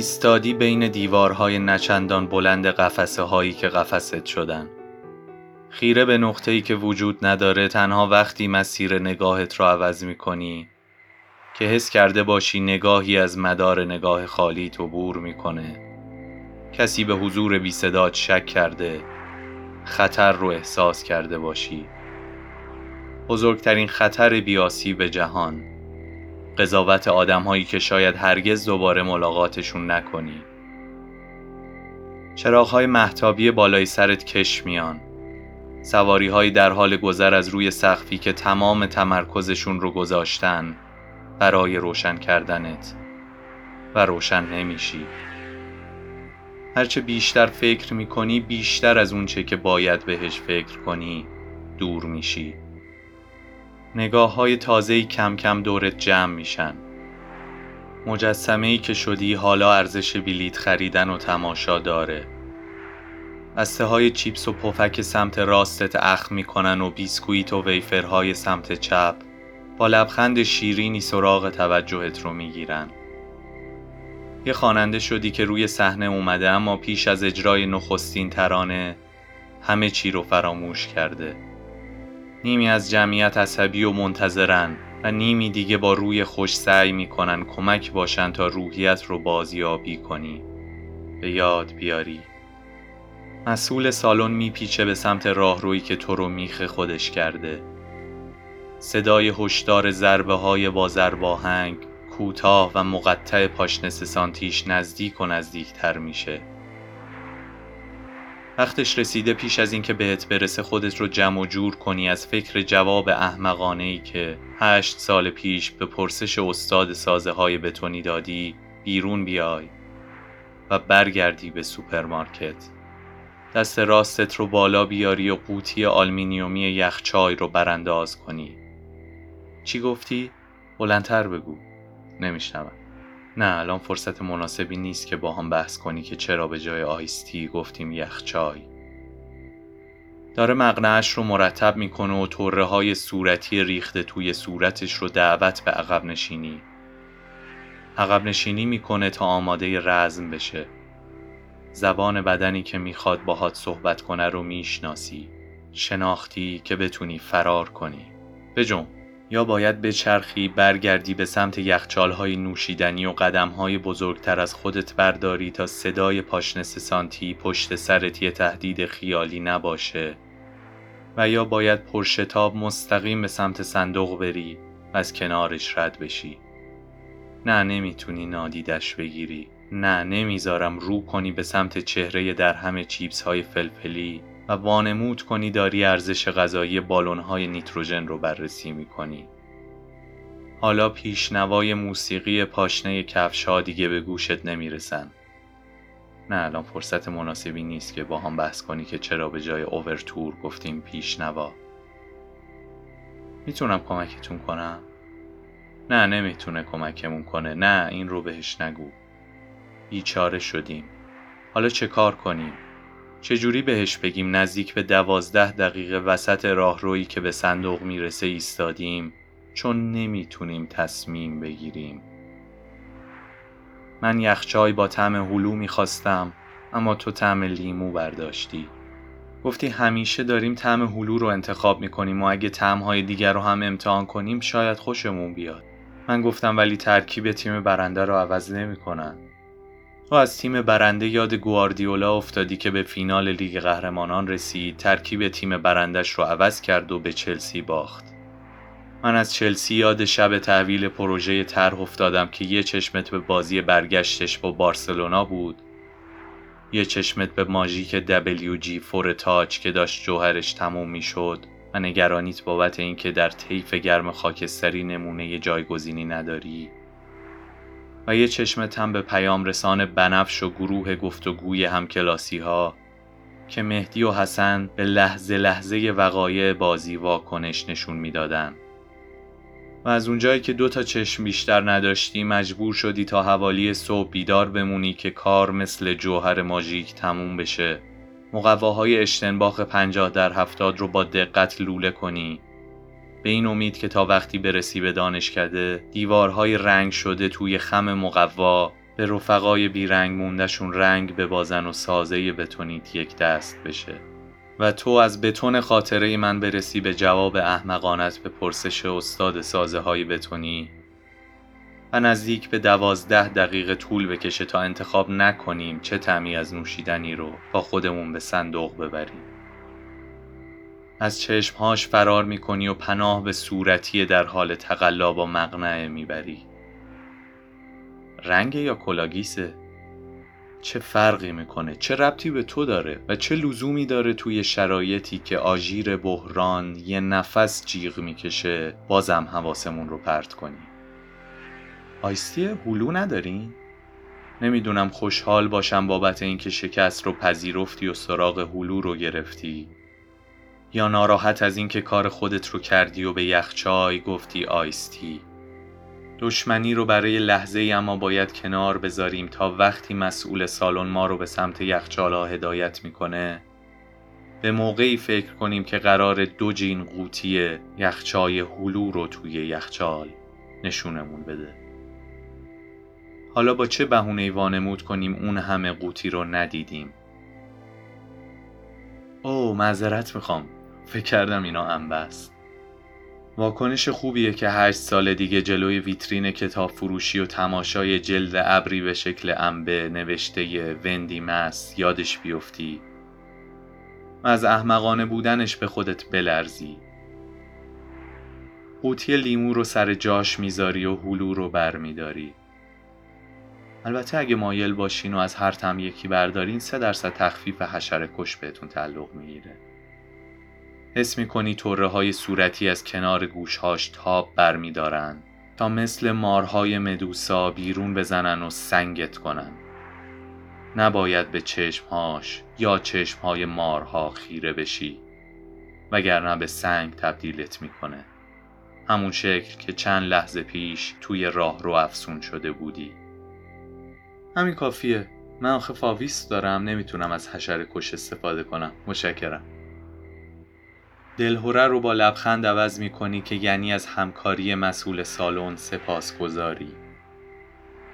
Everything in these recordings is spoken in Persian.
ایستادی بین دیوارهای نچندان بلند قفسه هایی که قفست شدن. خیره به نقطه ای که وجود نداره تنها وقتی مسیر نگاهت را عوض می کنی که حس کرده باشی نگاهی از مدار نگاه خالی عبور می‌کنه. کسی به حضور بی صدات شک کرده خطر رو احساس کرده باشی. بزرگترین خطر بیاسی به جهان قضاوت آدم هایی که شاید هرگز دوباره ملاقاتشون نکنی. چراغ های محتابی بالای سرت کش میان. سواری های در حال گذر از روی سقفی که تمام تمرکزشون رو گذاشتن برای روشن کردنت. و روشن نمیشی. هرچه بیشتر فکر می‌کنی بیشتر از اونچه که باید بهش فکر کنی دور میشی. نگاه های تازهی کم کم دورت جمع میشن. مجسمه ای که شدی حالا ارزش بلیت خریدن و تماشا داره. بسته های چیپس و پفک سمت راستت اخ می‌کنن و بیسکویت و ویفرهای سمت چپ با لبخند شیرینی سراغ توجهت رو می‌گیرن. یه خواننده شدی که روی صحنه اومده اما پیش از اجرای نخستین ترانه همه چی رو فراموش کرده. نیمی از جمعیت عصبی و منتظرن و نیمی دیگه با روی خوش سعی می‌کنن کمک باشن تا روحیت رو بازیابی کنی. به یاد بیاری. مسئول سالن میپیچه به سمت راهرویی که تو رو میخ خودش کرده. صدای هشدار ضربه های با کوتاه و مقطع پاشنه سانتیش نزدیک و نزدیکتر میشه. وقتش رسیده پیش از اینکه بهت برسه خودت رو جمع و جور کنی از فکر جواب احمقانه ای که هشت سال پیش به پرسش استاد سازه های بتونی دادی بیرون بیای و برگردی به سوپرمارکت. دست راستت رو بالا بیاری و قوطی آلمینیومی یخچای رو برانداز کنی. چی گفتی؟ بلندتر بگو. نمیشنوم. نه الان فرصت مناسبی نیست که با هم بحث کنی که چرا به جای ice tea گفتیم یخچای داره مقنعش رو مرتب می‌کنه و طره های صورتی ریخته توی صورتش رو دعوت به عقب نشینی. عقب نشینی می‌کنه تا آماده رزم بشه. زبان بدنی که می‌خواد باهات صحبت کنه رو می‌شناسی. شناختی که بتونی فرار کنی. بجم یا باید به چرخی برگردی به سمت یخچالهای نوشیدنی و قدمهای بزرگتر از خودت برداری تا صدای پاشنس سانتی پشت سرت یه تهدید خیالی نباشه. و یا باید پرشتاب مستقیم به سمت صندوق بری و از کنارش رد بشی. نه نمی‌تونی نادیدش بگیری. نه نمی‌ذارم رو کنی به سمت چهره در همه چیپس های فلفلی. و وانمود کنی داری ارزش غذایی بالون های نیتروژن رو بررسی می‌کنی. حالا پیشنوای موسیقی پاشنه کفش ها دیگه به گوشت نمی‌رسن. نه الان فرصت مناسبی نیست که با هم بحث کنی که چرا به جای اوورتور گفتیم پیشنوا. می‌تونم کمکتون کنم؟ نه نمی‌تونه کمکمون کنه نه این رو بهش نگو بیچاره شدیم حالا چه کار کنیم؟ چجوری بهش بگیم نزدیک به دوازده دقیقه وسط راهرویی که به صندوق می‌رسه ایستادیم؟ چون نمی‌تونیم تصمیم بگیریم. من یخچای با طعم هلو می‌خواستم اما تو طعم لیمو برداشتی. گفتی همیشه داریم طعم هلو رو انتخاب می‌کنیم و اگه طعمهای دیگر رو هم امتحان کنیم شاید خوشمون بیاد. من گفتم ولی ترکیب تیم برنده رو عوض نمی‌کنن. تو از تیم برنده یاد گواردیولا افتادی که به فینال لیگ قهرمانان رسید. ترکیب تیم برندش رو عوض کرد و به چلسی باخت. من از چلسی یاد شب تحویل پروژه طرح افتادم که یه چشمت به بازی برگشتش با بارسلونا بود. یه چشمت به ماژیک جی فور تاچ که داشت جوهرش تموم می‌شد. و نگرانیت بابت اینکه در طیف گرم خاکستری نمونه جایگزینی نداری. و یه چشمت هم به پیام رسان بنفش و گروه گفتگوی همکلاسی ها که مهدی و حسن به لحظه لحظه وقایع بازی واکنش نشون می‌دادن. و از اونجایی که دو تا چشم بیشتر نداشتی مجبور شدی تا حوالی صبح بیدار بمونی که کار مثل جوهر ماژیک تموم بشه مقواهای اشتنباخ پنجاه در هفتاد رو با دقت لوله کنی به این امید که تا وقتی برسی به دانشکده دیوارهای رنگ شده توی خم مقوا به رفقای بیرنگ موندشون رنگ ببازن و سازه بتونید یک دست بشه. و تو از بتون خاطره من برسی به جواب احمقانت به پرسش استاد سازه های بتونی. و نزدیک به دوازده دقیقه طول بکشه تا انتخاب نکنیم چه تعمی از نوشیدنی رو با خودمون به صندوق ببریم. از چشمهاش فرار می‌کنی و پناه به صورتی در حال تقلا با مقنعه می‌بری. رنگ یا کلاگیسه؟ چه فرقی می‌کنه؟ چه ربطی به تو داره؟ و چه لزومی داره توی شرایطی که آژیر بحران یه نفس جیغ می‌کشه بازم حواسمون رو پرت کنیم آیستی هلو ندارین؟ نمی‌دونم خوشحال باشم بابت اینکه شکست رو پذیرفتی و سراغ هلو رو گرفتی. یا ناراحت از اینکه کار خودت رو کردی و به یخچای گفتی آیستی؟ دشمنی رو برای لحظه ای اما باید کنار بذاریم تا وقتی مسئول سالن ما رو به سمت یخچالا هدایت می‌کنه. به موقعی فکر کنیم که قرار دو جین قوطی یخچای هلو رو توی یخچال نشونمون بده. حالا با چه بهونه وانمود کنیم اون همه قوطی رو ندیدیم؟ او معذرت می‌خوام. فکر کردم اینا انبه است واکنش خوبیه که هشت سال دیگه جلوی ویترین کتاب فروشی و تماشای جلد ابری به شکل انبه نوشته وندی مس یادش بیفتی. و از احمقانه بودنش به خودت بلرزی. قوطی لیمو رو سر جاش می‌ذاری و هلو رو بر میداری البته اگه مایل باشین و از هر تم یکی بردارین سه درصد تخفیف حشره کش بهتون تعلق می‌گیره. حس می‌کنی طره های صورتی از کنار گوشهاش تاب برمیدارن تا مثل مارهای مدوسا بیرون بزنن و سنگت کنن. نباید به چشمهاش یا چشمهای مارها خیره بشی وگرنه به سنگ تبدیلت می‌کنه. همون شکل که چند لحظه پیش توی راه رو افسون شده بودی. همین کافیه. من آخه فاویس دارم نمی‌تونم از حشره کش استفاده کنم. مشکرم دلهوره رو با لبخند عوض می‌کنی که یعنی از همکاری مسئول سالن سپاس گذاری.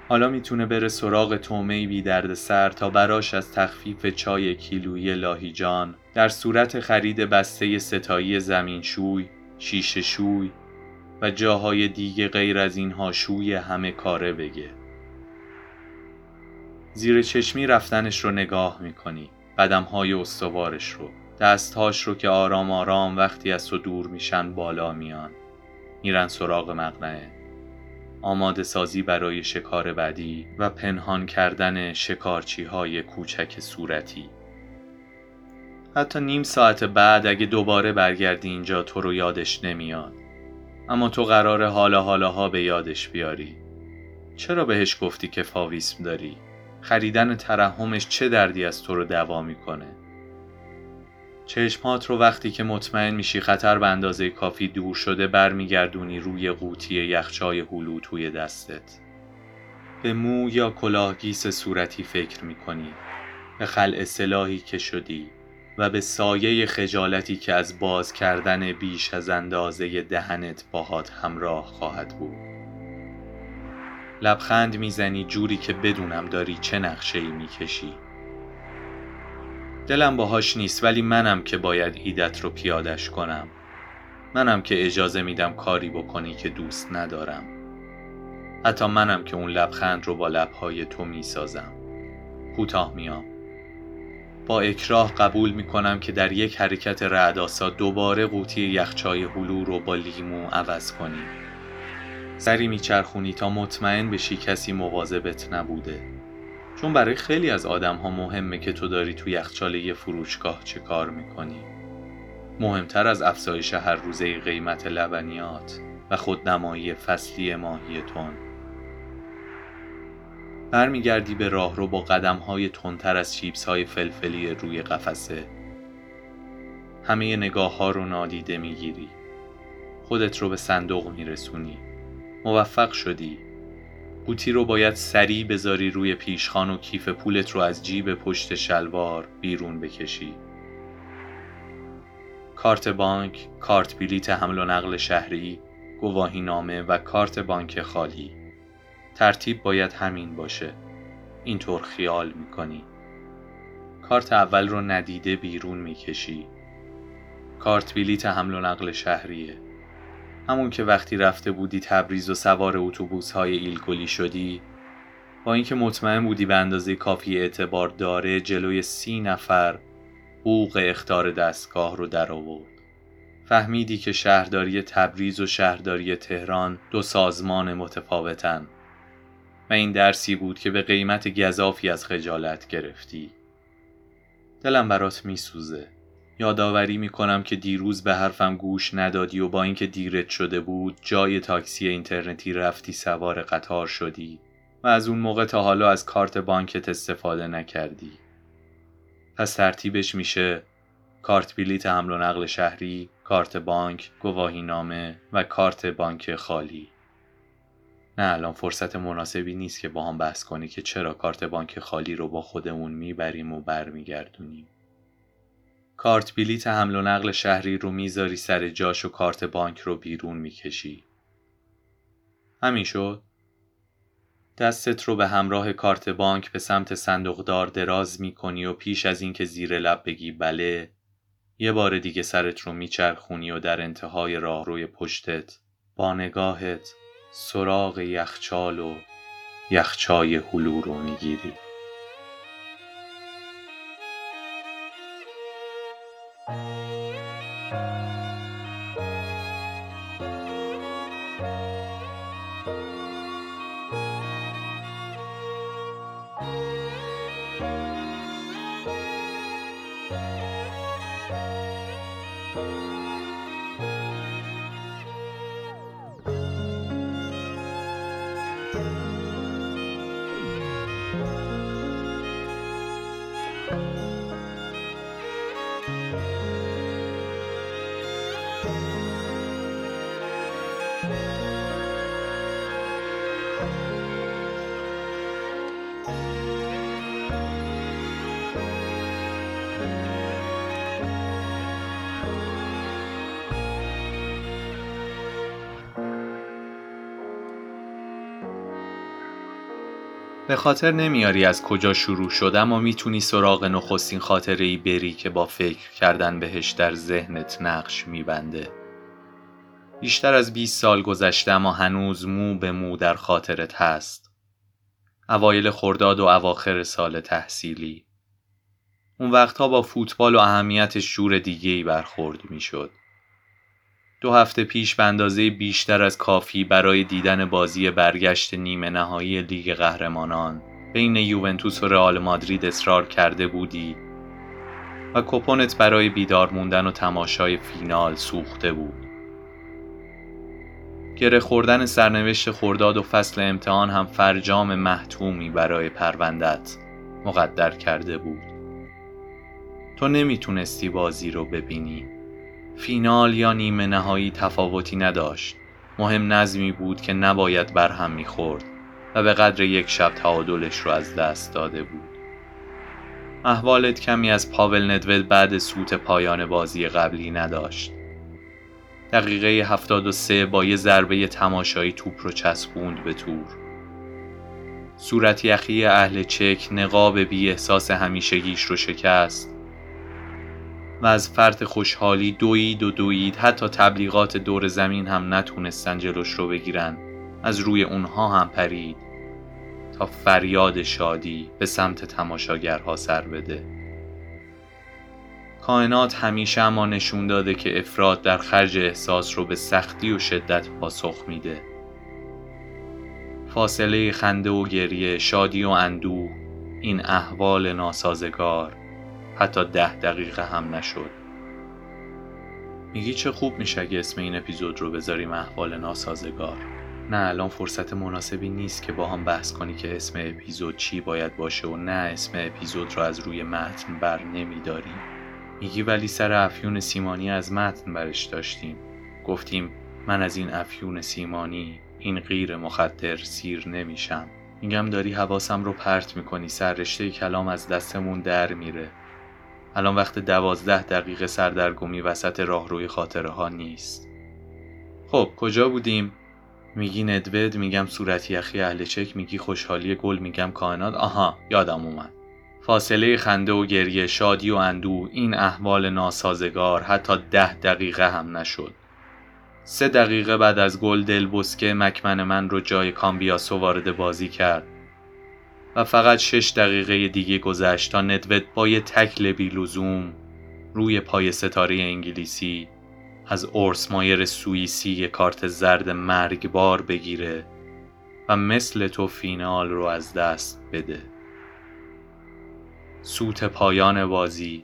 حالا می‌تونه بره سراغ تومه بی درد سر تا براش از تخفیف چای کیلویی لاهیجان در صورت خرید بسته ستایی زمین شوی، شیشه شوی و جاهای دیگه غیر از اینها شوی همه کاره بگه. زیر چشمی رفتنش رو نگاه می‌کنی قدمهای استوارش رو دستهاش رو که آرام آرام وقتی از تو دور میشن بالا میان. میرن سراغ مقنعه. آماده سازی برای شکار بعدی و پنهان کردن شکارچی های کوچک صورتی. حتی نیم ساعت بعد اگه دوباره برگردی اینجا تو رو یادش نمیاد. اما تو قرار حالا حالاها به یادش بیاری. چرا بهش گفتی که فاویسم داری؟ خریدن ترحمش چه دردی از تو رو دوا می‌کنه؟ چشمات رو وقتی که مطمئن میشی خطر به اندازه کافی دور شده برمیگردونی روی قوطی یخچای هلو توی دستت. به مو یا کلاهگیس صورتی فکر می‌کنی. به خلع سلاحی که شدی و به سایه خجالتی که از باز کردن بیش از اندازه دهنت باهات همراه خواهد بود. لبخند می‌زنی جوری که بدونم داری چه نقشه ای می‌کشی. دلم باهاش نیست ولی منم که باید ایدت رو پیادش کنم. منم که اجازه میدم کاری بکنی که دوست ندارم. حتی منم که اون لبخند رو با لبهای تو می‌سازم. کوتاه میام. با اکراه قبول می‌کنم که در یک حرکت رعداسا دوباره قوطی یخچای هلو رو با لیمو عوض کنی. سری میچرخونی تا مطمئن بشی کسی مواظبت نبوده. چون برای خیلی از آدم ها مهمه که تو داری تو یخچاله فروشگاه چه کار می‌کنی. مهمتر از افزایش هر روزه قیمت لبنیات و خودنمایی فصلی ماهی تون برمیگردی به راه رو با قدم های تندتر از چیپس های فلفلی روی قفسه. همه نگاه ها رو نادیده می‌گیری. خودت رو به صندوق میرسونی. موفق شدی. قوطی رو باید سریع بذاری روی پیشخان و کیف پولت رو از جیب پشت شلوار بیرون بکشی. کارت بانک، کارت بلیت حمل و نقل شهری، گواهی نامه و کارت بانک خالی. ترتیب باید همین باشه. اینطور خیال می‌کنی. کارت اول رو ندیده بیرون می‌کشی. کارت بلیت حمل و نقل شهریه. همون که وقتی رفته بودی تبریز و سوار اتوبوس های ایلگلی شدی با اینکه مطمئن بودی به اندازه کافی اعتبار داره جلوی سی نفر حقوق اختار دستگاه رو در آورد. فهمیدی که شهرداری تبریز و شهرداری تهران دو سازمان متفاوتن. و این درسی بود که به قیمت گذافی از خجالت گرفتی. دلم برات میسوزه. یادآوری می‌کنم که دیروز به حرفم گوش ندادی و با اینکه دیرت شده بود جای تاکسی اینترنتی رفتی سوار قطار شدی و از اون موقع تا حالا از کارت بانکت استفاده نکردی پس ترتیبش میشه کارت بلیت حمل و نقل شهری، کارت بانک، گواهی نامه و کارت بانک خالی. نه الان فرصت مناسبی نیست که با هم بحث کنی که چرا کارت بانک خالی رو با خودمون می‌بریم و برمیگردونیم. کارت بلیت حمل و نقل شهری رو می‌ذاری سر جاش و کارت بانک رو بیرون می‌کشی. همین شد؟ دستت رو به همراه کارت بانک به سمت صندوقدار دراز می‌کنی و پیش از اینکه زیر لب بگی بله یه بار دیگه سرت رو میچرخونی و در انتهای راه روی پشتت با نگاهت سراغ یخچال و یخچای هلو رو می‌گیری Thank you. به خاطر نمیاری از کجا شروع شد اما می‌تونی سراغ نخستین خاطره ای بری که با فکر کردن بهش در ذهنت نقش میبنده. بیشتر از 20 سال گذشته اما هنوز مو به مو در خاطرت هست. اوایل خرداد و اواخر سال تحصیلی. اون وقتها با فوتبال و اهمیت شور دیگه ای برخورد می‌شد. دو هفته پیش به اندازه بیشتر از کافی برای دیدن بازی برگشت نیمه نهایی لیگ قهرمانان بین یوونتوس و رئال مادرید اصرار کرده بودی و کپونت برای بیدار موندن و تماشای فینال سوخته بود. گره خوردن سرنوشت خورداد و فصل امتحان هم فرجام محتومی برای پروندت مقدر کرده بود. تو نمی‌تونستی بازی رو ببینی. فینال یا نیمه نهایی تفاوتی نداشت. مهم نظمی بود که نباید برهم می‌خورد و به قدر یک شب تعادلش رو از دست داده بود. احوالت کمی از پاول ندوید بعد سوت پایان بازی قبلی نداشت. دقیقه 73 با یه ضربه تماشایی توپ رو چسبوند به تور. صورت یخی اهل چک نقاب بی احساس همیشگیش رو شکست. و از فرط خوشحالی دوید و دوید حتی تبلیغات دور زمین هم نتونستن جلوش رو بگیرن. از روی اونها هم پرید. تا فریاد شادی به سمت تماشاگرها سر بده. کائنات همیشه اما نشون داده که افراد در خرج احساس رو به سختی و شدت پاسخ میده. فاصله خنده و گریه شادی و اندوه این احوال ناسازگار. حتی ده دقیقه هم نشد. میگی چه خوب میشه اگه اسم این اپیزود رو بذاریم احوال ناسازگار. نه الان فرصت مناسبی نیست که با هم بحث کنی که اسم اپیزود چی باید باشه و نه اسم اپیزود رو از روی متن بر نمیداریم میگی ولی سر افیون سیمانی از متن برش داشتیم. گفتیم من از این افیون سیمانی این غیر مخدر سیر نمیشم. میگم داری حواسم رو پرت می‌کنی سر رشته کلام از دستمون در میره. الان وقت دوازده دقیقه سردرگمی وسط راهروی خاطره ها نیست. خب کجا بودیم؟ میگی ندوید میگم صورت یخی اهل چک میگی خوشحالی گل میگم کائنات. آها یادم اومد. فاصله خنده و گریه شادی و اندو این احوال ناسازگار حتی ده دقیقه هم نشد. سه دقیقه بعد از گل دل بسکه مکمن من رو جای کامبیاسو وارد بازی کرد. و فقط شش دقیقه دیگه گذشت تا ندوت با یه تکل بی لزوم روی پای ستاره انگلیسی از اورس مایر سوئیسی یه کارت زرد مرگبار بگیره و مثل تو فینال رو از دست بده. سوت پایان بازی.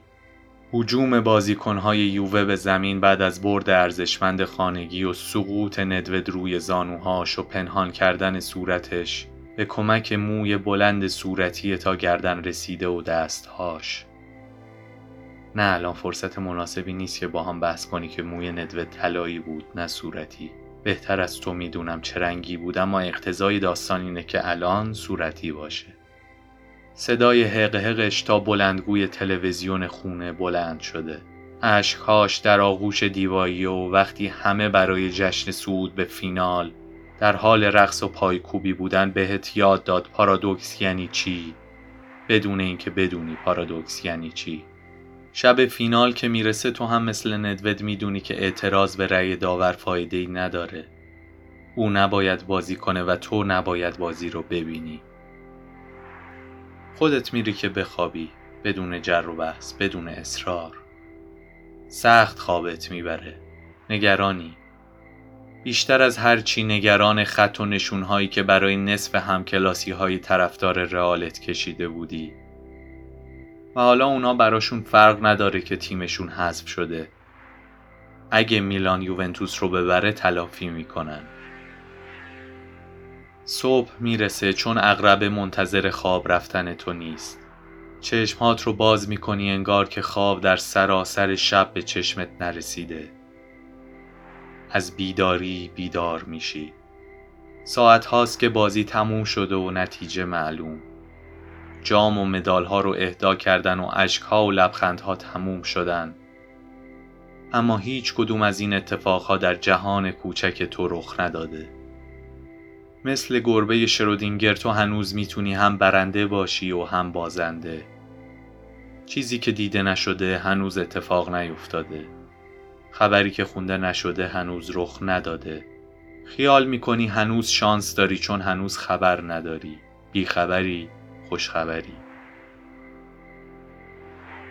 هجوم بازیکنهای یووه به زمین بعد از برد ارزشمند خانگی و سقوط ندود روی زانوهاش و پنهان کردن صورتش به کمک موی بلند صورتی تا گردن رسیده و دستهاش. نه الان فرصت مناسبی نیست که با هم بحث کنی که موی ندوه طلایی بود نه صورتی. بهتر از تو می‌دونم چه رنگی بود اما اقتضای داستان اینه که الان صورتی باشه. صدای حقحقش تا بلندگوی تلویزیون خونه بلند شده. اشکهاش در آغوش دیوایی و وقتی همه برای جشن صعود به فینال در حال رقص و پایکوبی بودن بهت یاد داد پارادوکس یعنی چی؟ بدون اینکه بدونی پارادوکس یعنی چی. شب فینال که می‌رسه تو هم مثل ندود می‌دونی که اعتراض به رأی داور فایده ای نداره. او نباید بازی کنه و تو نباید بازی رو ببینی. خودت میری که بخوابی بدون جر و بحث بدون اصرار. سخت خوابت می‌بره. نگرانی. بیشتر از هر چی نگران خط و نشونهایی که برای نصف همکلاسی های طرفدار رئالت کشیده بودی. و حالا اونا براشون فرق نداره که تیمشون حذف شده. اگه میلان یوونتوس رو ببره تلافی می‌کنن. صبح می‌رسه چون اغرب منتظر خواب رفتن تو نیست. چشمهات رو باز می‌کنی انگار که خواب در سراسر شب به چشمت نرسیده. از بیداری بیدار میشی. ساعت هاست که بازی تموم شده و نتیجه معلوم. جام و مدال ها رو اهدا کردن و اشک ها و لبخند ها تموم شدن. اما هیچ کدوم از این اتفاق در جهان کوچک تو رخ نداده. مثل گربه شرودینگر تو هنوز می‌تونی هم برنده باشی و هم بازنده. چیزی که دیده نشده هنوز اتفاق نیفتاده. خبری که خونده نشده هنوز رخ نداده. خیال می‌کنی هنوز شانس داری چون هنوز خبر نداری. بیخبری خوشخبری.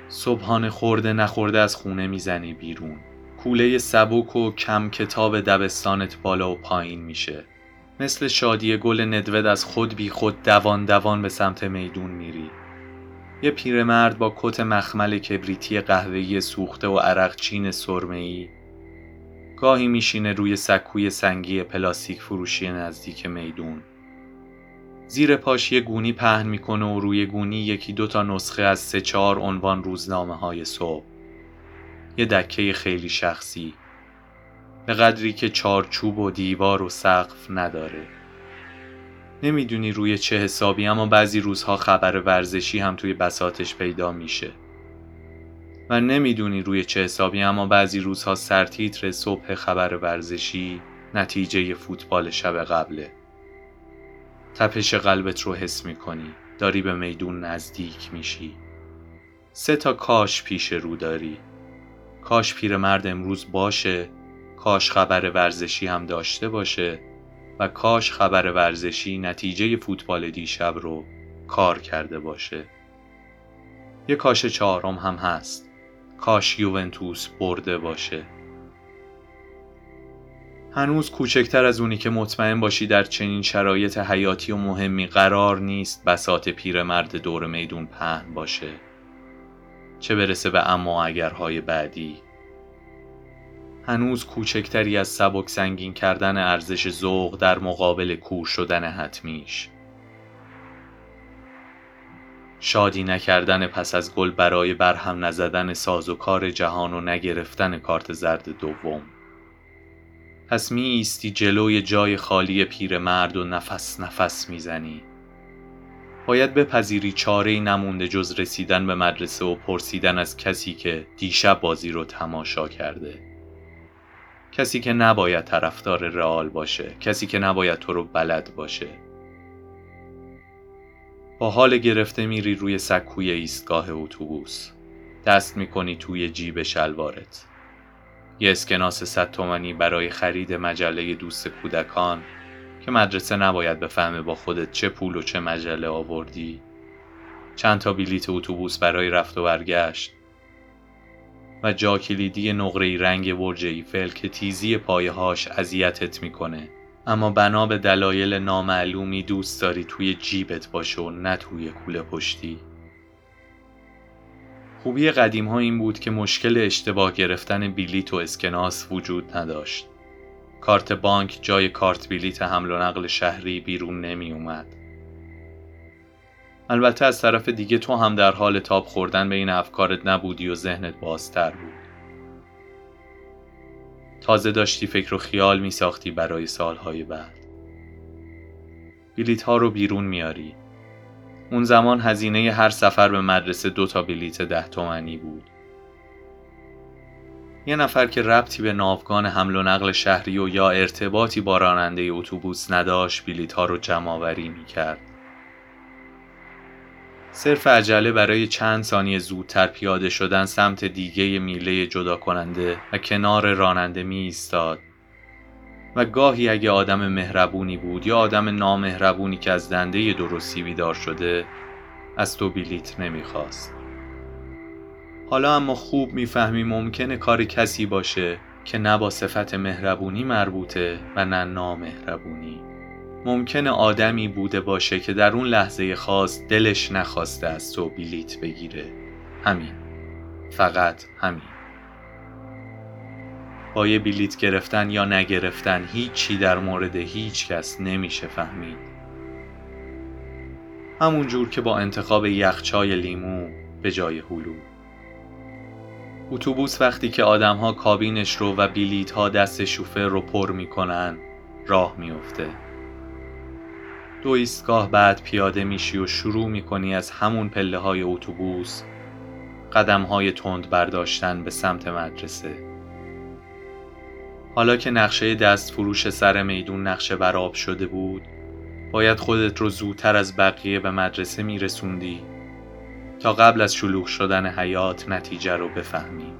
صبحانه خورده نخورده از خونه می‌زنی بیرون. کوله سبک و کم کتاب دبستانت بالا و پایین میشه. مثل شادی گل ندود از خود بی خود دوان دوان به سمت میدون میری. یه پیرمرد با کت مخمل کبریتی قهوه‌ای سوخته و عرق چین سرمه‌ای. گاهی میشینه روی سکوی سنگی پلاستیک فروشی نزدیک میدون. زیر پاش یه گونی پهن می‌کنه و روی گونی یکی دو تا نسخه از سه چهار عنوان روزنامه های صبح. یه دکه خیلی شخصی. به قدری که چارچوب و دیوار و سقف نداره. نمی‌دونی روی چه حسابی اما بعضی روزها خبر ورزشی هم توی بساتش پیدا میشه. و نمی‌دونی روی چه حسابی اما بعضی روزها سرتیتر صبح خبر ورزشی نتیجه فوتبال شب قبله. تپش قلبت رو حس می‌کنی داری به میدون نزدیک میشی. سه تا کاش پیش رو داری. کاش پیرمرد امروز باشه کاش خبر ورزشی هم داشته باشه. و کاش خبر ورزشی نتیجه فوتبال دیشب رو کار کرده باشه. یه کاش چهارم هم هست. کاش یوونتوس برده باشه. هنوز کوچکتر از اونی که مطمئن باشی در چنین شرایط حیاتی و مهمی قرار نیست بسات پیرمرد دور میدون پهن باشه. چه برسه به اما اگرهای بعدی. هنوز کوچکتری از سبک سنگین کردن ارزش ذوق در مقابل کور شدن حتمیش. شادی نکردن پس از گل برای برهم نزدن ساز و کار جهان و نگرفتن کارت زرد دوم. پس می ایستی جلوی جای خالی پیرمرد و نفس نفس می‌زنی. باید بپذیری چاره نمونده جز رسیدن به مدرسه و پرسیدن از کسی که دیشب بازی رو تماشا کرده. کسی که نباید طرفدار رئال باشه کسی که نباید تو رو بلد باشه. با حال گرفته میری روی سکوی ایستگاه اتوبوس. دست می‌کنی توی جیب شلوارت. یه اسکناس صد تومنی برای خرید مجله دوست کودکان که مدرسه نباید بفهمه با خودت چه پول و چه مجله آوردی. چند تا بلیت اتوبوس برای رفت و برگشت. و جا کلیدی نقره رنگ برج ایفل که تیزی پایهاش اذیتت می‌کنه. اما بنا به دلایل نامعلومی دوست داری توی جیبت باشه و نه توی کوله پشتی. خوبی قدیم ها این بود که مشکل اشتباه گرفتن بلیت و اسکناس وجود نداشت. کارت بانک جای کارت بلیت حمل و نقل شهری بیرون نمی اومد البته از طرف دیگه تو هم در حال تاب خوردن به این افکارت نبودی و ذهنت بازتر بود. تازه داشتی فکر و خیال می ساختی برای سالهای بعد. بلیت ها رو بیرون میاری اون زمان هزینه هر سفر به مدرسه دو تا بلیت ده تومنی بود. یه نفر که ربطی به ناوگان حمل و نقل شهری و یا ارتباطی با راننده اتوبوس نداشت بلیت ها رو جمع آوری می کرد. صرف عجله برای چند ثانیه زودتر پیاده شدن سمت دیگه میله جدا کننده و کنار راننده می ایستاد و گاهی اگه آدم مهربونی بود یا آدم نامهربونی که از دنده درستی بیدار شده از تو بلیت نمی‌خواست. حالا اما خوب می‌فهمی ممکنه کار کسی باشه که نه با صفت مهربونی مربوطه و نه نامهربونی ممکنه آدمی بوده باشه که در اون لحظه خاص دلش نخواسته از تو بلیت بگیره. همین. فقط همین. با یه بلیت گرفتن یا نگرفتن هیچی در مورد هیچ کس نمیشه فهمید. همون جور که با انتخاب یخچای لیمو به جای هلو. اتوبوس وقتی که آدمها کابینش رو و بلیت ها دست شوفر رو پر می‌کنن راه میفته دو ایستگاه بعد پیاده میشی و شروع می‌کنی از همون پله های اتوبوس قدم های تند برداشتن به سمت مدرسه. حالا که نقشه دست فروش سر میدون نقشه براب شده بود باید خودت رو زودتر از بقیه به مدرسه میرسوندی تا قبل از شلوغ شدن حیات نتیجه رو بفهمی.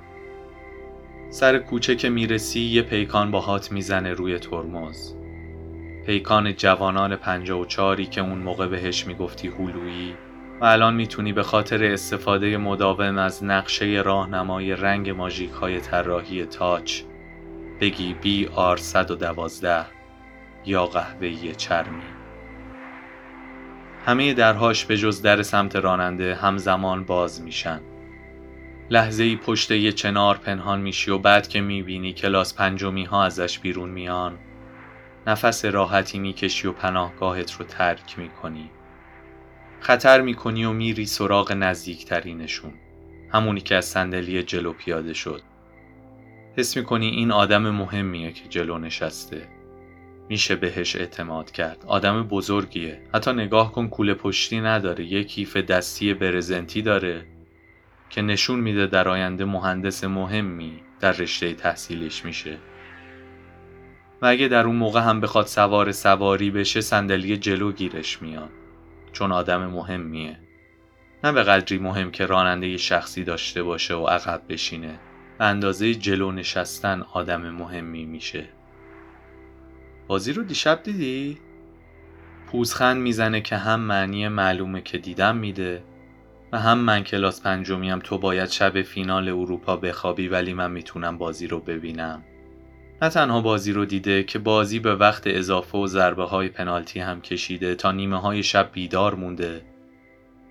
سر کوچه که می‌رسی یه پیکان با هات می‌زنه روی ترمز. پیکان جوانان پنجا و چاری که اون موقع بهش می‌گفتی هلویی و الان می‌تونی به خاطر استفاده مداوم از نقشه راهنمای رنگ ماژیک های طراحی تاچ بگی بی آر 112 یا قهوه‌ای چرمی. همه درهاش به جز در سمت راننده همزمان باز میشن. لحظه ای پشت یه چنار پنهان میشی و بعد که می‌بینی کلاس پنجمی ها ازش بیرون میان نفس راحتی می‌کشی و پناهگاهت رو ترک می‌کنی. خطر می‌کنی و میری سراغ نزدیکترینشون همونی که از صندلی جلو پیاده شد. حس می‌کنی این آدم مهمیه که جلو نشسته. میشه بهش اعتماد کرد. آدم بزرگیه. حتی نگاه کن کوله پشتی نداره. یه کیف دستی برزنتی داره که نشون میده در آینده مهندس مهمی در رشته تحصیلش میشه. و اگه در اون موقع هم بخواد سوار سواری بشه صندلی جلو گیرش میاد. چون آدم مهمیه. نه به قدری مهم که راننده شخصی داشته باشه و عقب بشینه. به اندازه جلو نشستن آدم مهمی میشه. بازی رو دیشب دیدی؟ پوزخند می‌زنه که هم معنی معلومه که دیدم میده و هم من کلاس پنجمیم تو باید شب فینال اروپا بخوابی ولی من می‌تونم بازی رو ببینم. نه تنها بازی رو دیده که بازی به وقت اضافه و ضربه های پنالتی هم کشیده تا نیمه های شب بیدار مونده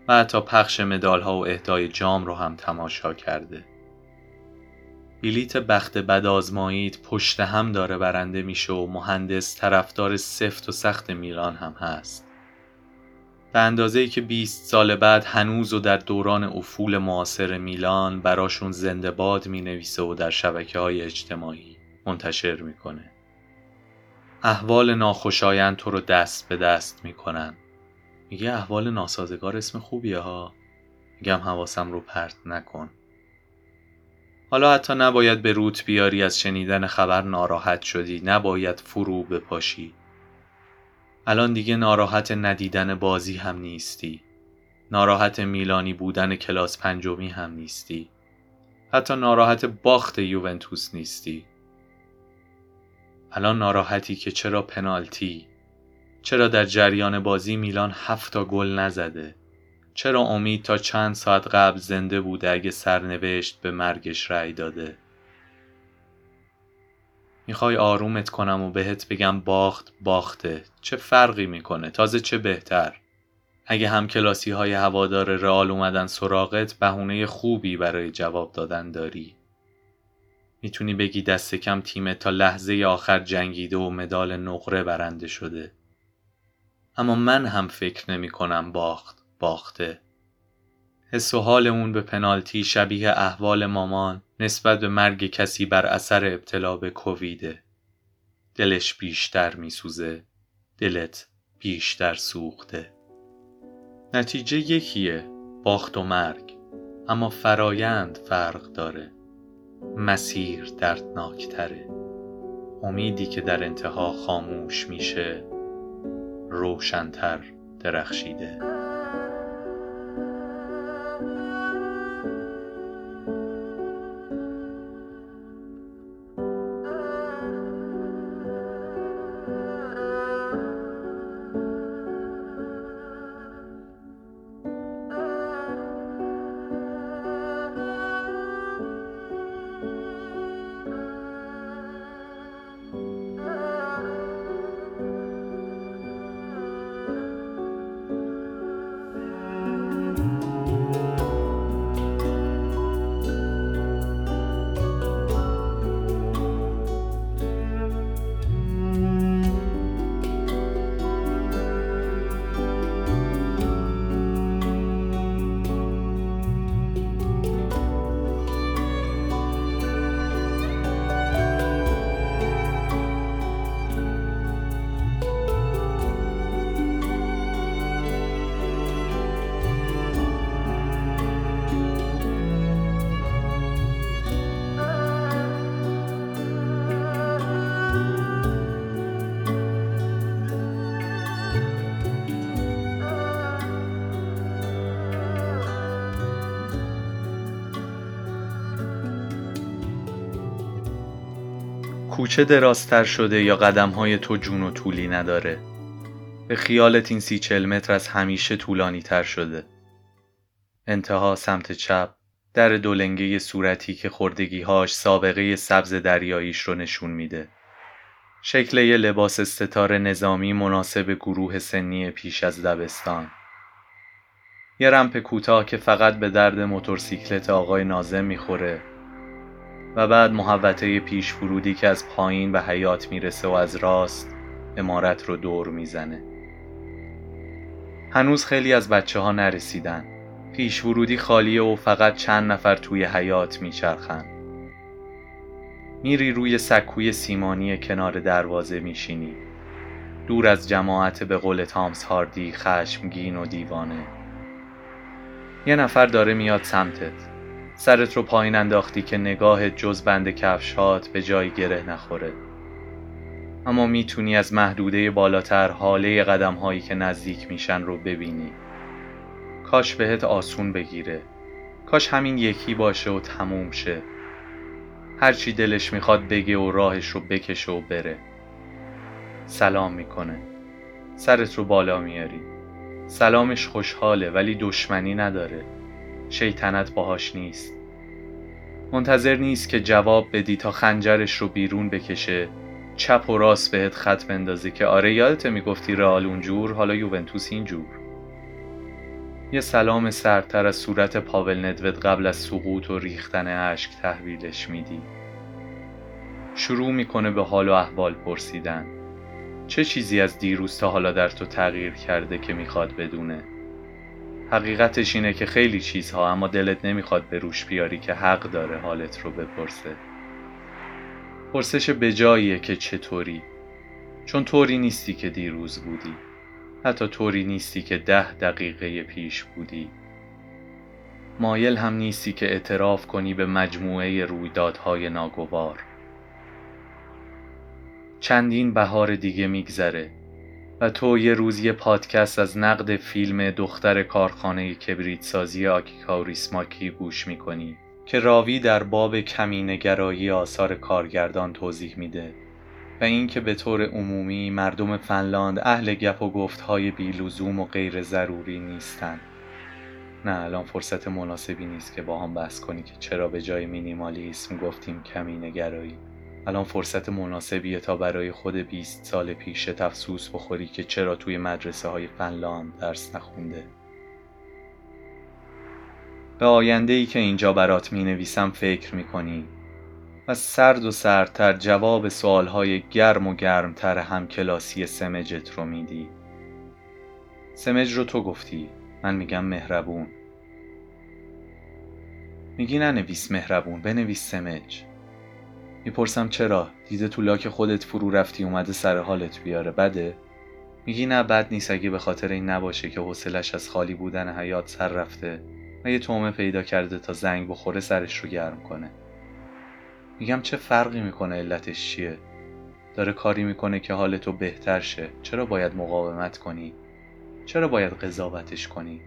و حتی پخش مدال ها و اهدای جام رو هم تماشا کرده. بلیت بخت بد آزمایید پشت هم داره برنده میشه و مهندس طرفدار سفت و سخت میلان هم هست. به اندازه ای که 20 سال بعد هنوز و در دوران افول معاصر میلان براشون زنده باد می نویسه و در شبکه های اجتماعی. منتشر می‌کنه. احوال ناخوشایند تو رو دست به دست می‌کنن. میگه احوال ناسازگار اسم خوبیه ها. میگم حواسم رو پرت نکن. حالا حتی نباید به روت بیاری از شنیدن خبر ناراحت شدی. نباید فرو بپاشی. الان دیگه ناراحت ندیدن بازی هم نیستی. ناراحت میلانی بودن کلاس پنجمی هم نیستی. حتی ناراحت باخت یوونتوس نیستی. الان ناراحتی که چرا پنالتی؟ چرا در جریان بازی میلان هفت تا گل نزده؟ چرا امید تا چند ساعت قبل زنده بوده اگه سرنوشت به مرگش رأی داده؟ می‌خوای آرومت کنم و بهت بگم باخت باخته. چه فرقی می‌کنه؟ تازه چه بهتر؟ اگه هم کلاسی های هوادار رئال اومدن سراغت بهونه خوبی برای جواب دادن داری. می‌تونی بگی دست کم تیمت تا لحظه آخر جنگیده و مدال نقره برنده شده. اما من هم فکر نمی کنم باخت باخته. حس و حال اون به پنالتی شبیه احوال مامان نسبت به مرگ کسی بر اثر ابتلا به کوویده. دلش بیشتر میسوزه دلت بیشتر سوخته. نتیجه یکیه باخت و مرگ. اما فرایند فرق داره. مسیر دردناکتره. امیدی که در انتها خاموش میشه روشنتر درخشیده. کوچه درازتر شده یا قدمهای تو جون و طولی نداره؟ به خیالت این سی چل متر از همیشه طولانی تر شده. انتها سمت چپ در دولنگه صورتی که خردگیهاش سابقه سبز دریاییش رو نشون میده. شکل یه لباس ستاره نظامی مناسب گروه سنی پیش از دبستان. یه رمپ کوتاه که فقط به درد موتورسیکلت آقای نازم می‌خوره. و بعد محوطه پیش فرودی که از پایین به حیات می‌رسه و از راست امارت رو دور می‌زنه. هنوز خیلی از بچه ها نرسیدن. پیش ورودی خالیه و فقط چند نفر توی حیات میچرخن. میری روی سکوی سیمانی کنار دروازه میشینی. دور از جماعت به قول تامس هاردی خشمگین و دیوانه. یه نفر داره میاد سمتت. سرت رو پایین انداختی که نگاه جز بند کفشات به جای گره نخوره. اما می‌تونی از محدوده بالاتر حاله قدم هایی که نزدیک میشن رو ببینی. کاش بهت آسون بگیره. کاش همین یکی باشه و تموم شه. هرچی دلش می‌خواد بگه و راهش رو بکشه و بره. سلام می‌کنه. سرت رو بالا میاری. سلامش خوشحاله ولی دشمنی نداره. شیطنت باهاش نیست. منتظر نیست که جواب بدی تا خنجرش رو بیرون بکشه. چپ و راست بهت خط بندازی که آره یادت می‌گفتی رئال اونجور حالا یوونتوس اینجور. یه سلام سردتر از صورت پاول ندوت قبل از سقوط و ریختن اشک تحویلش میدی. شروع می‌کنه به حال و احوال پرسیدن. چه چیزی از دیروز تا حالا در تو تغییر کرده که می‌خواد بدونه؟ حقیقتش اینه که خیلی چیزها اما دلت نمی‌خواد به روش بیاری که حق داره حالت رو بپرسه. پرسش بجاییه که چطوری. چون طوری نیستی که دیروز بودی. حتی طوری نیستی که ده دقیقه پیش بودی. مایل هم نیستی که اعتراف کنی به مجموعه رویدادهای ناگوار. چندین بهار دیگه میگذره. و تو یه روز پادکست از نقد فیلم دختر کارخانه کبریت سازی آکیکا ریسماکی گوش می‌کنی که راوی در باب کمینگرایی آثار کارگردان توضیح میده و اینکه به طور عمومی مردم فنلاند اهل گپ و گفتهای بیلزوم و غیر ضروری نیستن. نه الان فرصت مناسبی نیست که با هم بحث کنی که چرا به جای مینیمالیسم گفتیم کمینگرایی الان فرصت مناسبیه تا برای خود 20 سال پیش افسوس بخوری که چرا توی مدرسه های فنلاند درس نخونده. به آینده ای که اینجا برات می نویسم فکر می کنی و سرد و سردتر جواب سوال های گرم و گرمتر هم کلاسی سمجت رو میدی. سمج رو تو گفتی. من میگم مهربون. میگی ننویس مهربون بنویس سمج. می‌پرسم چرا؟ دیده تو لاک خودت فرو رفتی اومده سر حالت بیاره بده؟ میگی نه بد نیست اگه به خاطر این نباشه که حوصلش از خالی بودن حیات سر رفته. و یه تومه پیدا کرده تا زنگ بخوره سرش رو گرم کنه. میگم چه فرقی می‌کنه علتش چیه؟ داره کاری می‌کنه که حال تو بهتر شه. چرا باید مقاومت کنی؟ چرا باید قضاوتش کنی؟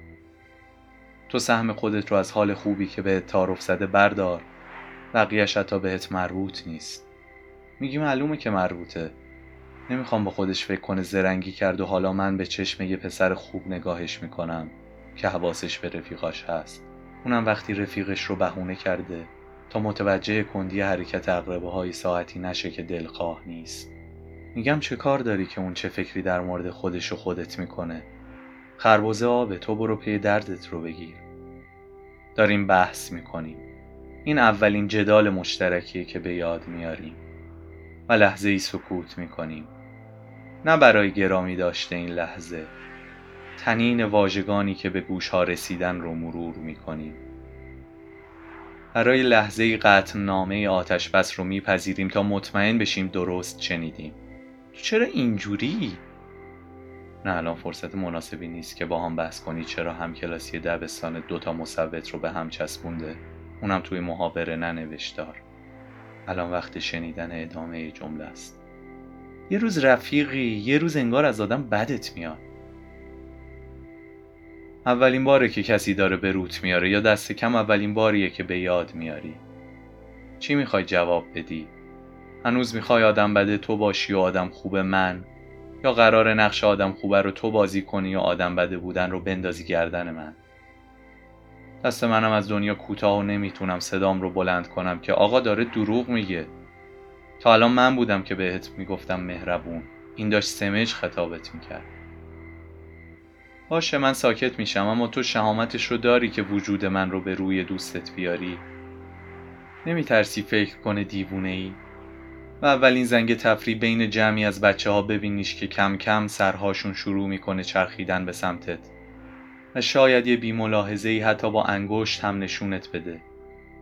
تو سهم خودت رو از حال خوبی که به تعارف زده بردار. بقیهش حتی بهت مربوط نیست. میگی معلومه که مربوطه. نمی‌خوام با خودش فکر کنه زرنگی کرد و حالا من به چشم یه پسر خوب نگاهش می‌کنم که حواسش به رفیقاش هست. اونم وقتی رفیقش رو بهونه کرده تا متوجه کندی حرکت اقربه های ساعتی نشه که دلخواه نیست. میگم چه کار داری که اون چه فکری در مورد خودش و خودت می‌کنه؟ خربوزه آبه تو برو پی دردت رو بگیر. داریم بحث می‌کنیم. این اولین جدال مشترکیه که به یاد میاریم و لحظه ای سکوت می‌کنیم. نه برای گرامی داشته این لحظه تنین واژگانی که به گوش ها رسیدن رو مرور می‌کنیم. برای لحظه قطع نامه آتش بس رو میپذیریم تا مطمئن بشیم درست شنیدیم. تو چرا اینجوری؟ نه الان فرصت مناسبی نیست که با هم بحث کنی چرا هم کلاسی دبستان دوتا مصوت رو به هم چسبونده. اونم توی محاوره ننوشتار. الان وقت شنیدن ادامه جمله است. یه روز رفیقی یه روز انگار از آدم بدت میاد. اولین باره که کسی داره به روت میاره یا دست کم اولین باریه که به یاد میاری. چی می‌خوای جواب بدی؟ هنوز می‌خوای آدم بده تو باشی و آدم خوب من؟ یا قرار نقش آدم خوبه رو تو بازی کنی و آدم بده بودن رو بندازی گردن من؟ دست منم از دنیا کوتاه و نمی‌تونم صدام رو بلند کنم که آقا داره دروغ میگه. تا الان من بودم که بهت می‌گفتم مهربون. این داشت سمج خطابت می‌کرد. باشه من ساکت میشم اما تو شهامتش رو داری که وجود من رو به روی دوستت بیاری. نمیترسی فکر کنه دیوونه ای و اولین زنگ تفریح بین جمعی از بچه ها ببینیش که کم کم سرهاشون شروع می‌کنه چرخیدن به سمتت. و شاید یه بیملاحظه ای حتی با انگشت هم نشونت بده.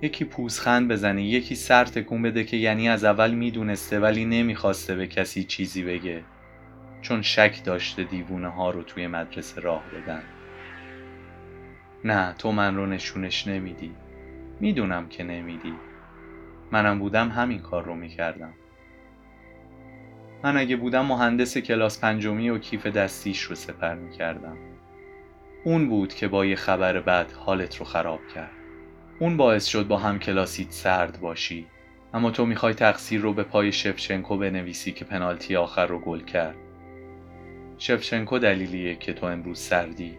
یکی پوزخند بزنه یکی سر تکون بده که یعنی از اول می‌دونسته ولی نمی‌خواسته به کسی چیزی بگه. چون شک داشته دیوونه ها رو توی مدرسه راه بدن. نه تو من رو نشونش نمیدی. می‌دونم که نمیدی. منم بودم همین کار رو می‌کردم. من اگه بودم مهندس کلاس پنجمی و کیف دستیش رو سپر می‌کردم. اون بود که با یه خبر بد حالت رو خراب کرد. اون باعث شد با هم کلاسیت سرد باشی. اما تو می‌خوای تقصیر رو به پای شفچنکو بنویسی که پنالتی آخر رو گل کرد. شفچنکو دلیلیه که تو امروز سردی.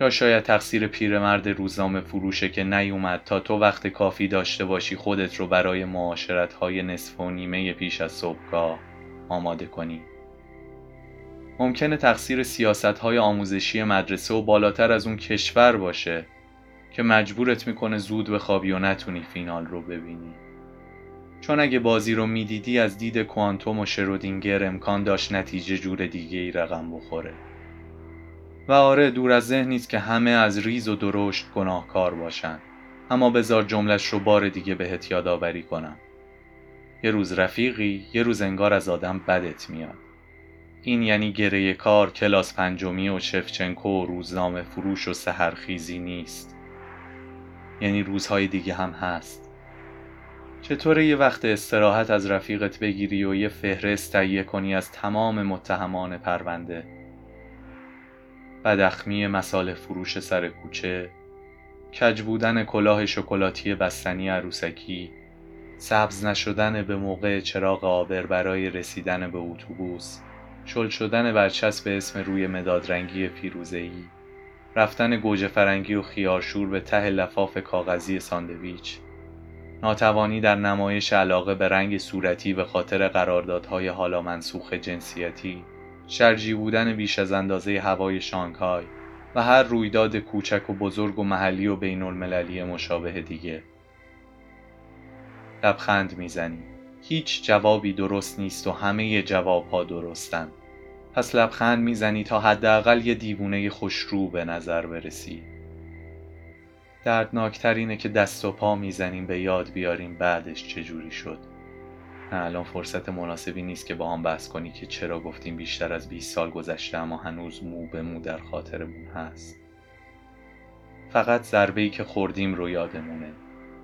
یا شاید تقصیر پیرمرد روزنامه فروشه که نیومد تا تو وقت کافی داشته باشی خودت رو برای معاشرت های نصف و نیمه پیش از صبحگاه آماده کنی. ممکنه تقصیر سیاست های آموزشی مدرسه و بالاتر از اون کشور باشه که مجبورت می‌کنه زود بخوابی و نتونی فینال رو ببینی. چون اگه بازی رو می‌دیدی از دید کوانتوم و شرودینگر امکان داشت نتیجه جور دیگه ای رقم بخوره. و آره دور از ذهن نیست که همه از ریز و درشت گناهکار باشن. اما بذار جملش رو بار دیگه بهت یادآوری کنم. یه روز رفیقی یه روز انگار از آدم بدت میاد. این یعنی گره کار کلاس پنجمی و شفچنکو و روزنامه فروش و سهرخیزی نیست. یعنی روزهای دیگه هم هست. چطوره یه وقت استراحت از رفیقت بگیری و یه فهرست تهیه کنی از تمام متهمان پرونده؟ بدخمی مسال فروش سر کوچه کج بودن کلاه شکلاتی بستنی عروسکی سبز نشدن به موقع چراغ آبر برای رسیدن به اتوبوس. شل شدن برچسب اسم روی مدادرنگی فیروزه‌ای رفتن گوجه فرنگی و خیارشور به ته لفاف کاغذی ساندویچ ناتوانی در نمایش علاقه به رنگ صورتی به خاطر قراردادهای حالا منسوخ جنسیتی شرجی بودن بیش از اندازه هوای شانگهای و هر رویداد کوچک و بزرگ و محلی و بین المللی مشابه دیگه. لبخند می‌زنی. هیچ جوابی درست نیست و همه جواب ها درستن. پس لبخند می‌زنی تا حداقل یه دیوونه خوشرو به نظر برسی. دردناکتر اینه که دست و پا می‌زنیم به یاد بیاریم بعدش چجوری شد. نه الان فرصت مناسبی نیست که با هم بحث کنی که چرا گفتیم بیشتر از 20 سال گذشته اما هنوز مو به مو در خاطرمون هست. فقط ضربه ای که خوردیم رو یادمونه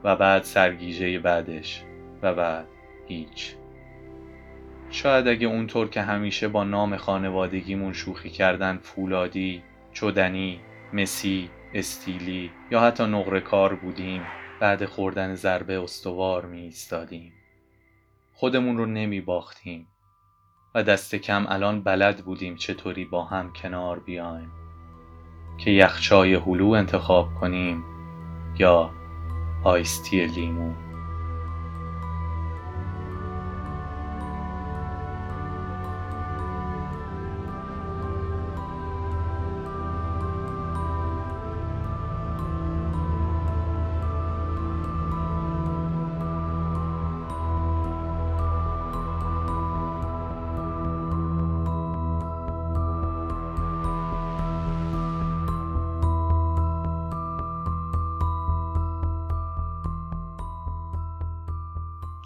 و بعد سرگیجه بعدش و بعد هیچ. شاید اگه اونطور که همیشه با نام خانوادگیمون شوخی کردن فولادی، چودنی، مسی، استیلی یا حتی نقره کار بودیم بعد خوردن ضربه استوار می ایستادیم. خودمون رو نمی باختیم و دست کم الان بلد بودیم چطوری با هم کنار بیایم که یخچای هلو انتخاب کنیم یا آیستی لیمو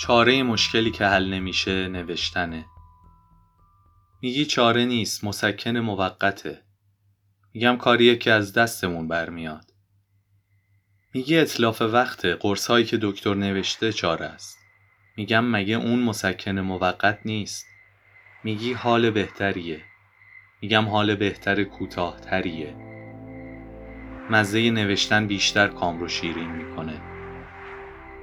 چاره مشکلی که حل نمیشه نوشتنه. میگی چاره نیست مسکن موقته. میگم کاریه که از دستمون برمیاد. میگی اطلاف وقته قرصهایی که دکتر نوشته چاره است. میگم مگه اون مسکن موقت نیست. میگی حال بهتریه. میگم حال بهتر کوتاهتریه. مزه نوشتن بیشتر کام رو شیرین می‌کنه.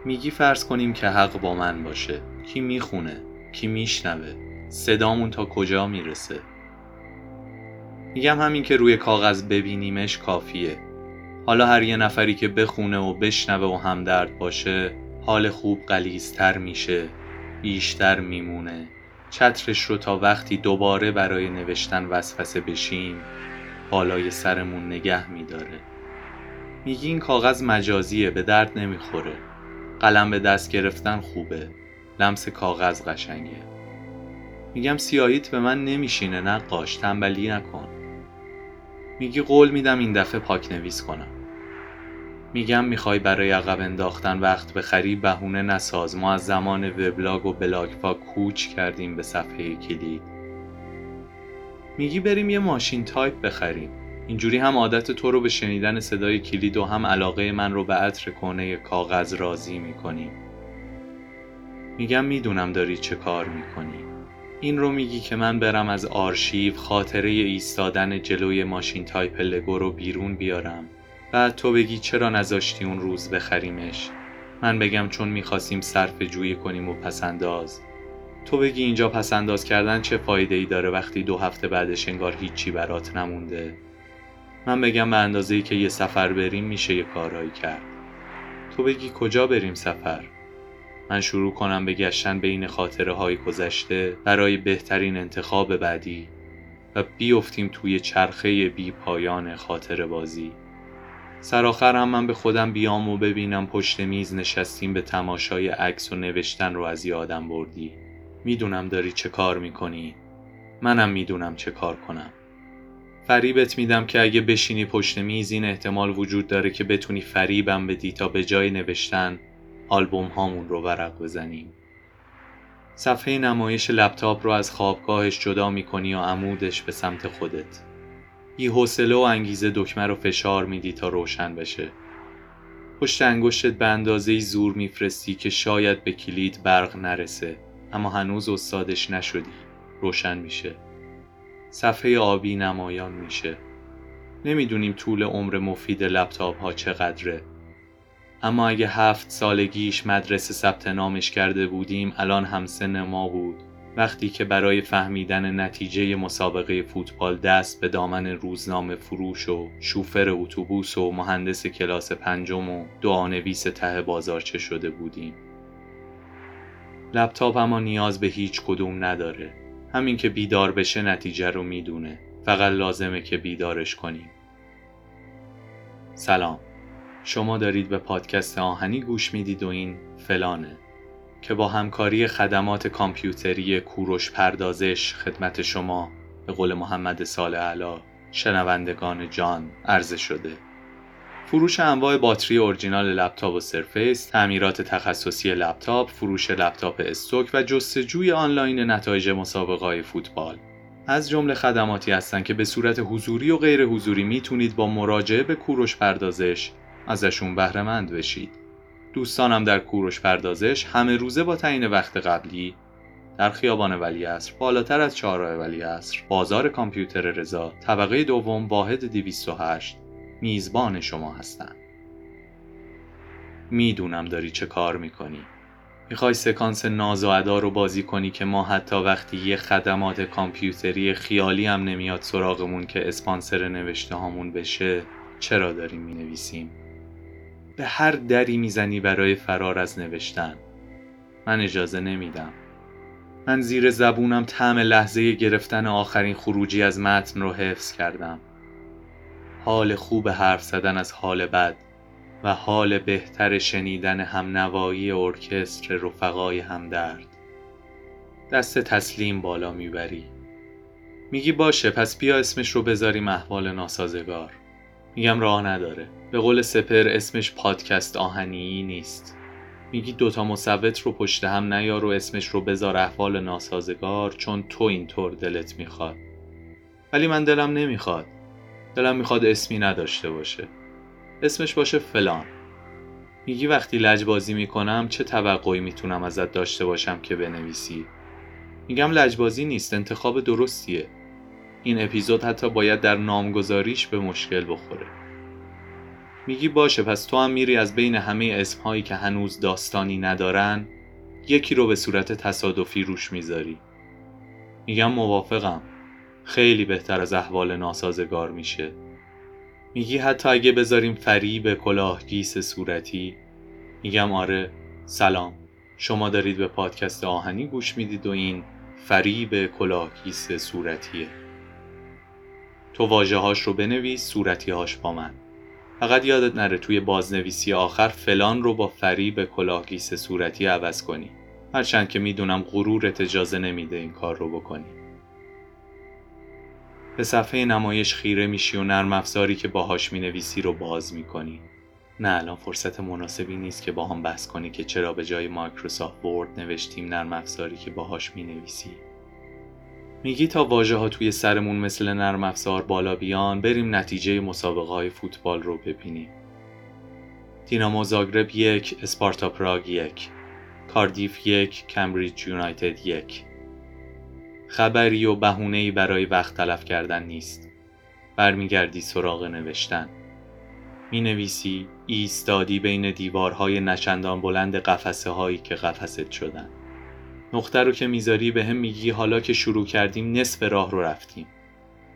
میگی فرض کنیم که حق با من باشه. کی می‌خونه؟ کی میشنوه؟ صدامون تا کجا می‌رسه؟ میگم همین که روی کاغذ ببینیمش کافیه. حالا هر یه نفری که بخونه و بشنوه و همدرد باشه حال خوب قلیزتر میشه بیشتر میمونه. چترش رو تا وقتی دوباره برای نوشتن وسوسه بشیم بالای سرمون نگه میداره. میگی این کاغذ مجازیه به درد نمی‌خوره. قلم به دست گرفتن خوبه. لمس کاغذ قشنگه. میگم سیاهیت به من نمیشینه نقاش تنبلی نکن. میگی قول میدم این دفعه پاک نویس کنم. میگم می‌خوای برای عقب انداختن وقت بخری بهونه نساز. ما از زمان وبلاگ و بلاگفا کوچ کردیم به صفحه کلید. میگی بریم یه ماشین تایپ بخریم. اینجوری هم عادت تو رو به شنیدن صدای کلید و هم علاقه من رو به عطر کهنه کاغذ راضی می‌کنی. میگم می‌دونم داری چه کار می‌کنی. این رو میگی که من برم از آرشیو خاطره ایستادن جلوی ماشین تایپ لگو رو بیرون بیارم. بعد تو بگی چرا نذاشتی اون روز بخریمش؟ من بگم چون می‌خواستیم صرفه جویی کنیم و پس‌انداز تو بگی اینجا پسنداز کردن چه فایده ای داره وقتی دو هفته بعدش انگار هیچی برات نمونده؟ من بگم به اندازه ای که یه سفر بریم میشه یه کارهایی کرد. تو بگی کجا بریم سفر؟ من شروع کنم به گشتن بین خاطره های گذشته برای بهترین انتخاب بعدی و بیفتیم توی چرخه بی پایان خاطر بازی. سرآخر هم من به خودم بیام و ببینم پشت میز نشستیم به تماشای عکس و نوشتن رو از یادم بردی. می‌دونم داری چه کار می‌کنی. منم می‌دونم چه کار کنم. فریبت میدم که اگه بشینی پشت میز این احتمال وجود داره که بتونی فریبم بدی تا به جای نوشتن آلبوم هامون رو ورق بزنیم. صفحه نمایش لپتاپ رو از خوابگاهش جدا می‌کنی و عمودش به سمت خودت. بی حوصله و انگیزه دکمه رو فشار میدی تا روشن بشه. پشت انگشتت به اندازه زور میفرستی که شاید به کلید برق نرسه اما هنوز استادش نشدی. روشن میشه. صفحه آبی نمایان میشه. نمی‌دونیم طول عمر مفید لپتاپ ها چقدره. اما اگه هفت سالگیش مدرسه ثبت نامش کرده بودیم الان هم سن ما بود. وقتی که برای فهمیدن نتیجه مسابقه فوتبال دست به دامن روزنامه فروش و شوفر اتوبوس و مهندس کلاس پنجم و دعانویس ته بازارچه شده بودیم. لپتاپ اما نیاز به هیچ کدوم نداره. همین که بیدار بشه نتیجه رو می‌دونه. فقط لازمه که بیدارش کنیم. سلام. شما دارید به پادکست آهنی گوش می‌دید و این فلانه. که با همکاری خدمات کامپیوتری کوروش پردازش خدمت شما به قول محمد صالح علا شنوندگان جان عرضه شده. فروش انواع باتری اورجینال لپتاپ و سرفیس، تعمیرات تخصصی لپتاپ، فروش لپتاپ stock و جستجوی آنلاین نتایج مسابقه فوتبال. از جمله خدماتی هستند که به صورت حضوری و غیر حضوری می‌تونید با مراجعه به کوروش پردازش ازشون بهره مند بشید. دوستانم در کوروش پردازش همه روزه با تعیین وقت قبلی در خیابان ولی اصر بالاتر از چهارراه ولی اصر بازار کامپیوتر رضا طبقه دوم واحد 208 میزبان شما هستم. می‌دونم داری چه کار می‌کنی. می‌خوای سکانس ناز و ادا رو بازی کنی که ما حتی وقتی یه خدمات کامپیوتری خیالی هم نمیاد سراغمون که اسپانسر نوشته هامون بشه چرا داریم می‌نویسیم؟ به هر دری می‌زنی برای فرار از نوشتن. من اجازه نمیدم. من زیر زبونم طعم لحظه گرفتن آخرین خروجی از متن رو حفظ کردم. حال خوب حرف زدن از حال بد و حال بهتر شنیدن همنوایی ارکستر رفقای همدرد. دست تسلیم بالا می‌بری. میگی باشه پس بیا اسمش رو بذاریم احوال ناسازگار. میگم راه نداره. به قول سپر اسمش پادکست آهنی نیست. میگی دوتا مصوت رو پشت هم نیار و اسمش رو بذار احوال ناسازگار چون تو اینطور دلت می‌خواد. ولی من دلم نمی‌خواد. دلم می‌خواد اسمی نداشته باشه. اسمش باشه فلان. میگی وقتی لجبازی می‌کنم چه توقعی می‌تونم ازت داشته باشم که بنویسی؟ میگم لجبازی نیست انتخاب درستیه. این اپیزود حتی باید در نامگذاریش به مشکل بخوره. میگی باشه پس تو هم میری از بین همه اسمهایی که هنوز داستانی ندارن یکی رو به صورت تصادفی روش می‌ذاری. میگم موافقم. خیلی بهتر از احوال ناسازگار میشه. میگی حتی اگه بذاریم فریب کلاهگیس صورتی میگم آره سلام. شما دارید به پادکست آهنی گوش می‌دید و این فریب کلاهگیس صورتیه. تو واژه هاش رو بنویس صورتی هاش با من. فقط یادت نره توی بازنویسی آخر فلان رو با فریب کلاهگیس صورتی عوض کنی. هرچند که می‌دونم غرورت اجازه نمیده این کار رو بکنی. به صفحه نمایش خیره میشی و نرم افزاری که باهاش می‌نویسی رو باز می‌کنی. نه الان فرصت مناسبی نیست که با هم بحث کنی که چرا به جای مایکروسافت ورد نوشتیم نرم افزاری که باهاش می‌نویسی. میگی تا واژه ها توی سرمون مثل نرم افزار بالا بیان بریم نتیجه مسابقه های فوتبال رو ببینیم. دینامو زاگرب یک اسپارتا پراگ یک کاردیف یک کمبریج یونایتد یک. خبری و بهونه‌ای برای وقت تلف کردن نیست. برمیگردی سراغ نوشتن. می نویسی ایستادی بین دیوارهای نشندان بلند قفسه هایی که قفست شدن. نقطه رو که می‌ذاری به هم میگی حالا که شروع کردیم نصف راه رو رفتیم.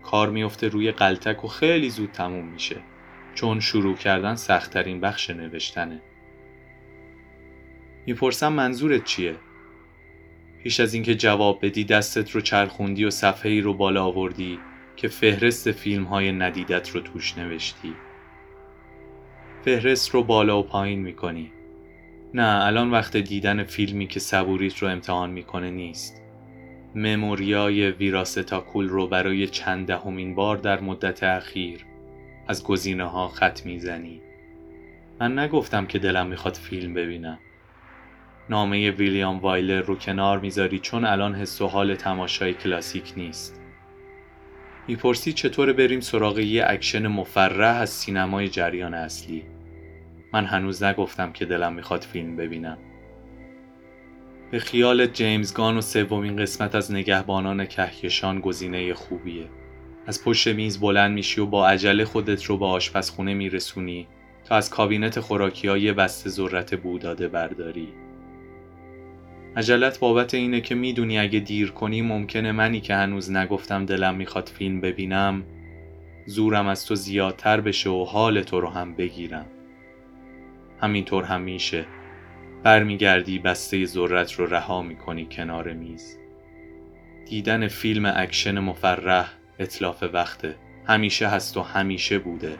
کار میفته روی قلتک و خیلی زود تموم میشه. چون شروع کردن سختترین بخش نوشتنه. می‌پرسم منظورت چیه؟ پیش از اینکه جواب بدی دستت رو چرخوندی و صفحه ای رو بالا آوردی که فهرست فیلم های ندیدت رو توش نوشتی. فهرست رو بالا و پایین می‌کنی. نه الان وقت دیدن فیلمی که صبوریت رو امتحان می‌کنه نیست. مموریای ویراستاکول رو برای چند دهمین بار در مدت اخیر از گزینه ها خط می‌زنی. من نگفتم که دلم می‌خواد فیلم ببینم. نامه ویلیام وایلر رو کنار می‌ذاری چون الان حس و حال تماشای کلاسیک نیست. می‌پرسی چطور بریم سراغ یه اکشن مفرح از سینمای جریان اصلی. من هنوز نگفتم که دلم می‌خواد فیلم ببینم. به خیال جیمز گان و سومین قسمت از نگهبانان کهکشان گزینه خوبیه. از پشت میز بلند میشی و با عجله خودت رو به آشپزخونه میرسونی تا از کابینت خوراکی بسته ذرت بوداده برداری. عجلت بابت اینه که می‌دونی اگه دیر کنی ممکنه منی که هنوز نگفتم دلم می‌خواد فیلم ببینم زورم از تو زیادتر بشه و حال تو رو هم بگیرم. همینطور هم میشه. برمیگردی بسته ذرت رو رها می‌کنی کنار میز. دیدن فیلم اکشن مفرح اتلاف وقته همیشه هست و همیشه بوده.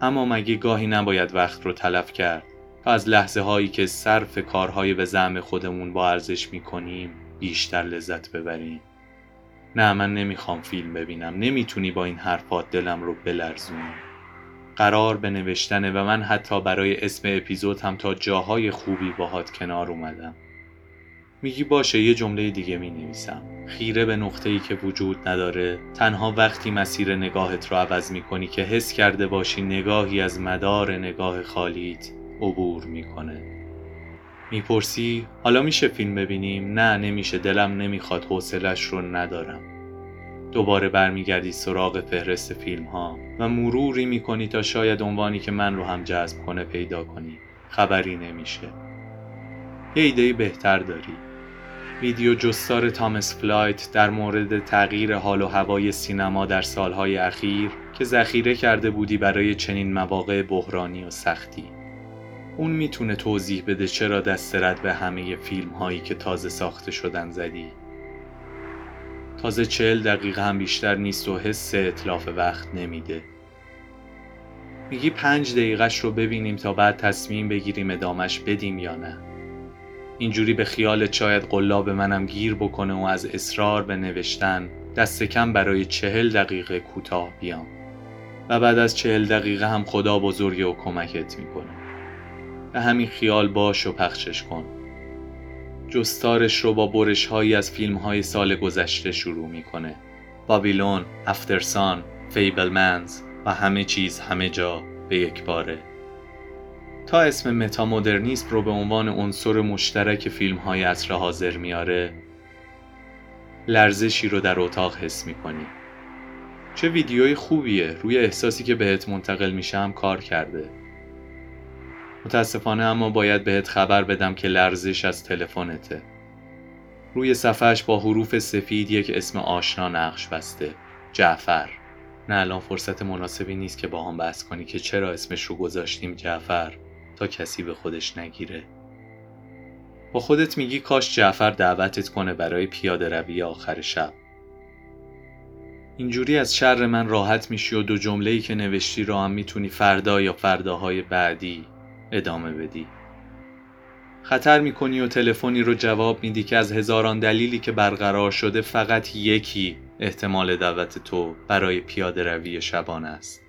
اما مگه گاهی نباید وقت رو تلف کرد؟ از لحظه هایی که صرف کارهای به زعم خودمون با ارزش می‌کنیم بیشتر لذت ببریم. نه من نمی‌خوام فیلم ببینم. نمی‌تونی با این حرفات دلم رو بلرزونی. قرار به نوشتنه و من حتی برای اسم اپیزود هم تا جاهای خوبی باهات کنار اومدم. میگی باشه یه جمله دیگه می نویسم خیره به نقطه ای که وجود نداره. تنها وقتی مسیر نگاهت رو عوض می کنی که حس کرده باشی نگاهی از مدار نگاه خالیت. عبور می‌کنه. می‌پرسی حالا میشه فیلم ببینیم؟ نه نمیشه. دلم نمی‌خواد حوصلش رو ندارم. دوباره برمیگردی سراغ فهرست فیلم ها و مروری می‌کنی تا شاید عنوانی که من رو هم جذب کنه پیدا کنی. خبری نمیشه. یه ایده بهتر داری. ویدیو جستار تامس فلایت در مورد تغییر حال و هوای سینما در سالهای اخیر که ذخیره کرده بودی برای چنین مواقع بحرانی و سختی. اون می‌تونه توضیح بده چرا دست رد به همه فیلم هایی که تازه ساخته شدن زدی. تازه چهل دقیقه هم بیشتر نیست و حس اطلاف وقت نمیده. میگی پنج دقیقش رو ببینیم تا بعد تصمیم بگیریم ادامش بدیم یا نه. اینجوری به خیال شاید قلاب منم گیر بکنه و از اصرار به نوشتن دست کم برای چهل دقیقه کوتاه بیام. و بعد از چهل دقیقه هم خدا بزرگه و کمکت می‌کنه. به همین خیال باش و پخشش کن. جستارش رو با برش هایی از فیلم های سال گذشته شروع می‌کنه. بابیلون، افترسان، فیبلمنز و همه چیز همه جا به یک باره. تا اسم متامودرنیسم رو به عنوان عنصر مشترک فیلم های عصر حاضر میاره لرزشی رو در اتاق حس می‌کنی. چه ویدیوی خوبیه روی احساسی که بهت منتقل میشم کار کرده. متاسفانه اما باید بهت خبر بدم که لرزش از تلفنته. روی صفحش با حروف سفید یک اسم آشنا نقش بسته. جعفر. نه الان فرصت مناسبی نیست که با هم بحث کنی که چرا اسمش رو گذاشتیم جعفر تا کسی به خودش نگیره. با خودت میگی کاش جعفر دعوتت کنه برای پیاده روی آخر شب. اینجوری از شر من راحت میشی و دو جمله که نوشتی رو هم می‌تونی فردا یا فرداهای بعدی ادامه بدی. خطر می‌کنی و تلفنی رو جواب میدی که از هزاران دلیلی که برقرار شده فقط یکی احتمال دعوت تو برای پیاده روی شبانه است.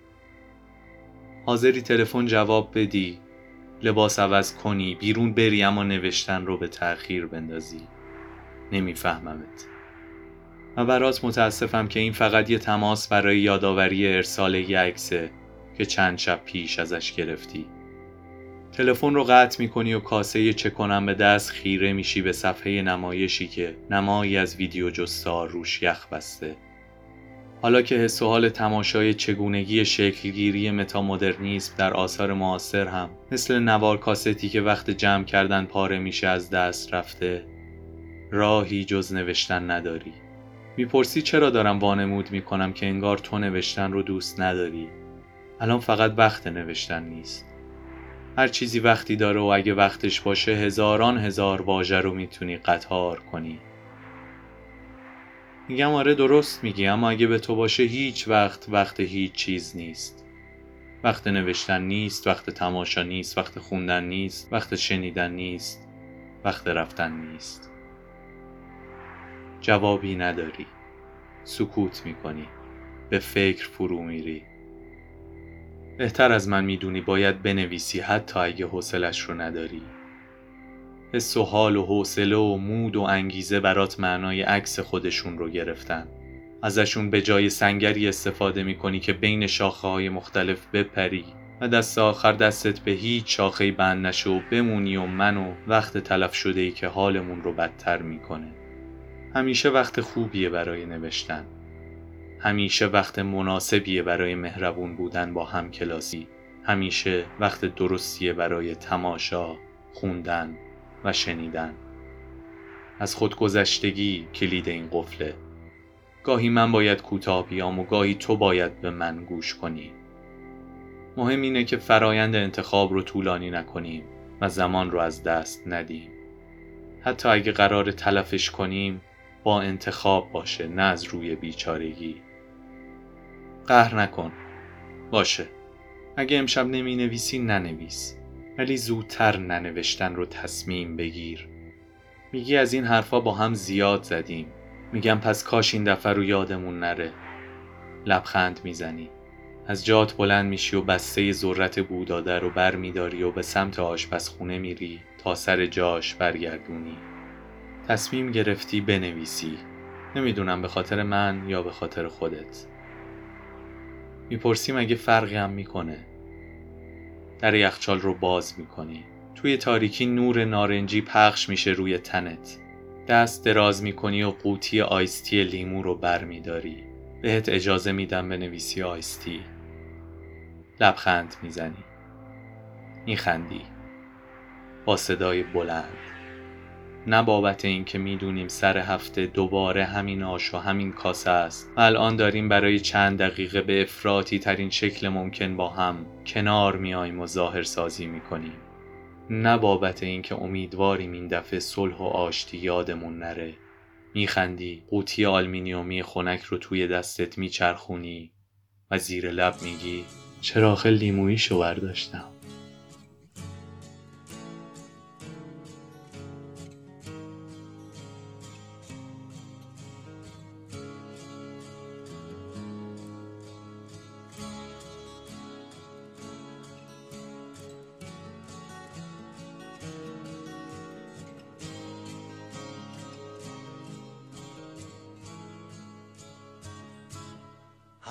حاضری تلفن جواب بدی لباس عوض کنی بیرون بری اما نوشتن رو به تأخیر بندازی. نمیفهممت. و برات متاسفم که این فقط یه تماس برای یادآوری ارسال یه عکسه که چند شب پیش ازش گرفتی. تلفن رو قطع می‌کنی و کاسه چه کنم به دست خیره میشی به صفحه نمایشی که نمایی از ویدیو جستار روش یخ بسته. حالا که حس و حال تماشای چگونگی شکلگیری متامدرنیسم در آثار معاصر هم مثل نوار کاستی که وقت جمع کردن پاره میشه از دست رفته راهی جز نوشتن نداری. می‌پرسی چرا دارم وانمود می‌کنم که انگار تو نوشتن رو دوست نداری؟ الان فقط وقت نوشتن نیست. هر چیزی وقتی داره و اگه وقتش باشه هزاران هزار واژه رو می‌تونی قطار کنی. میگم آره درست میگی اما اگه به تو باشه هیچ وقت وقت هیچ چیز نیست. وقت نوشتن نیست وقت تماشا نیست وقت خوندن نیست وقت شنیدن نیست وقت رفتن نیست. جوابی نداری. سکوت می‌کنی. به فکر فرو میری. بهتر از من می‌دونی باید بنویسی حتی اگه حوصلش رو نداری. حس و حال و حوصله و مود و انگیزه برات معنای عکس خودشون رو گرفتن. ازشون به جای سنگری استفاده می‌کنی که بین شاخه های مختلف بپری و دست آخر دستت به هیچ شاخه بند نشه و بمونی و من و وقت تلف شده ای که حالمون رو بدتر می‌کنه. همیشه وقت خوبیه برای نوشتن. همیشه وقت مناسبیه برای مهربون بودن با هم کلاسی همیشه وقت درستیه برای تماشا، خوندن و شنیدن. از خودگذشتگی کلید این قفله. گاهی من باید کوتاه بیام و گاهی تو باید به من گوش کنی. مهم اینه که فرایند انتخاب رو طولانی نکنیم و زمان رو از دست ندیم. حتی اگه قرار تلفش کنیم با انتخاب باشه نه از روی بیچارگی. قهر نکن. باشه. اگه امشب نمی نویسی ننویس. ولی زودتر ننوشتن رو تصمیم بگیر. میگی از این حرفا با هم زیاد زدیم. میگم پس کاش این دفعه رو یادمون نره. لبخند می‌زنی. از جات بلند میشی و بسته ذرت بوداده رو بر میداری و به سمت آشپزخونه میری تا سر جاش برگردونی. تصمیم گرفتی بنویسی. نمی‌دونم به خاطر من یا به خاطر خودت. می‌پرسی مگه فرقی هم می‌کنه؟ در یخچال رو باز می‌کنی. توی تاریکی نور نارنجی پخش میشه روی تنت. دست دراز می‌کنی و قوطی آیستی لیمو رو بر میداری بهت اجازه میدم بنویسی آیستی. لبخند می‌زنی. میخندی. با صدای بلند. نه بابت اینکه می‌دونیم سر هفته دوباره همین آش و همین کاسه است. و الان داریم برای چند دقیقه به افراطی ترین شکل ممکن با هم کنار میاییم و ظاهر سازی می‌کنیم. نه بابت اینکه امیدواریم این دفعه صلح و آشتی یادمون نره. میخندی قوطی آلمینیومی خنک رو توی دستت میچرخونی و زیر لب میگی چراغ لیمویی شو برداشتم.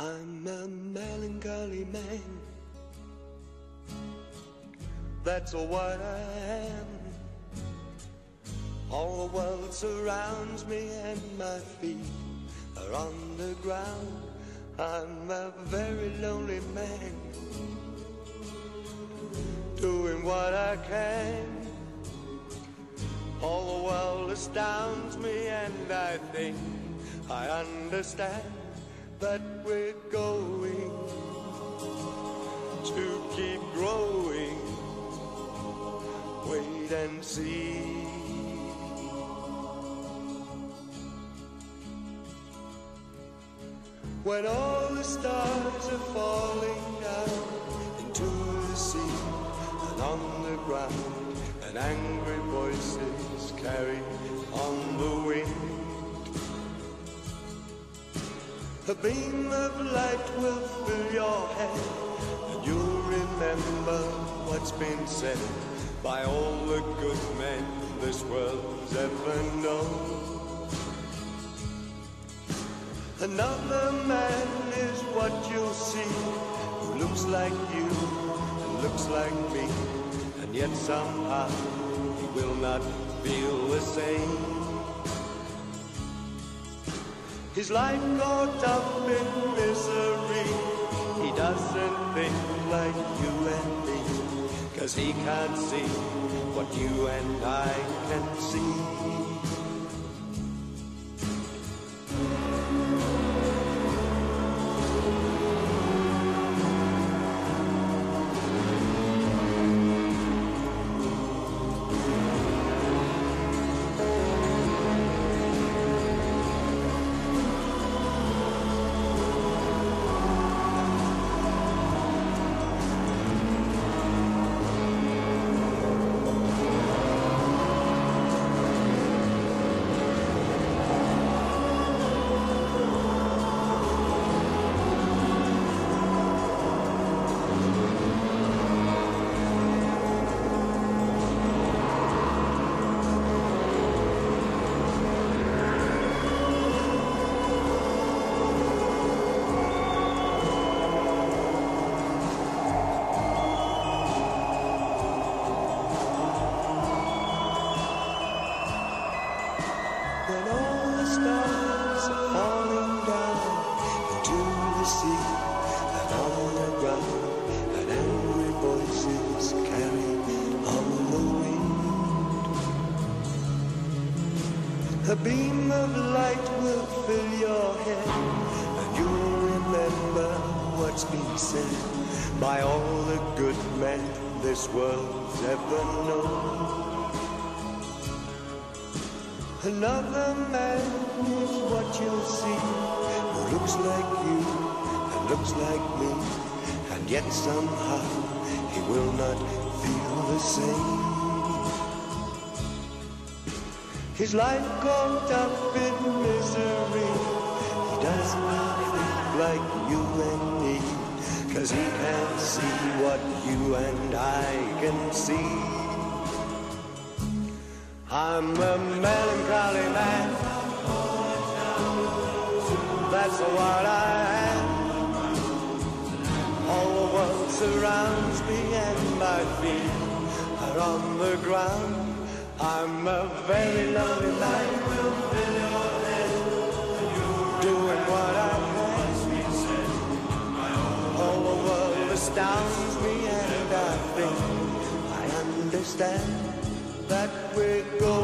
I'm a melancholy man. That's what I am. All the world surrounds me and my feet are on the ground. I'm a very lonely man. Doing what I can. All the world astounds me and I think I understand that we're going to keep growing. Wait and see. When all the stars are falling down into the sea and on the ground, and angry voices carry on the wind. A beam of light will fill your head, and you'll remember what's been said by all the good men this world's ever known. Another man is what you'll see, who looks like you and looks like me, and yet somehow he will not feel the same. His life caught up in misery. He doesn't think like you and me. Cause he can't see what you and I can see. Another man is what you'll see who looks like you and looks like me, and yet somehow he will not feel the same. His life caught up in misery. He does not think like you and me, cause he can't see what you and I can see. I'm a melancholy man. That's what I am. All the world surrounds me and my feet are on the ground. I'm a very lonely man. Doing what I can. All the world astounds me and I think I understand. We go.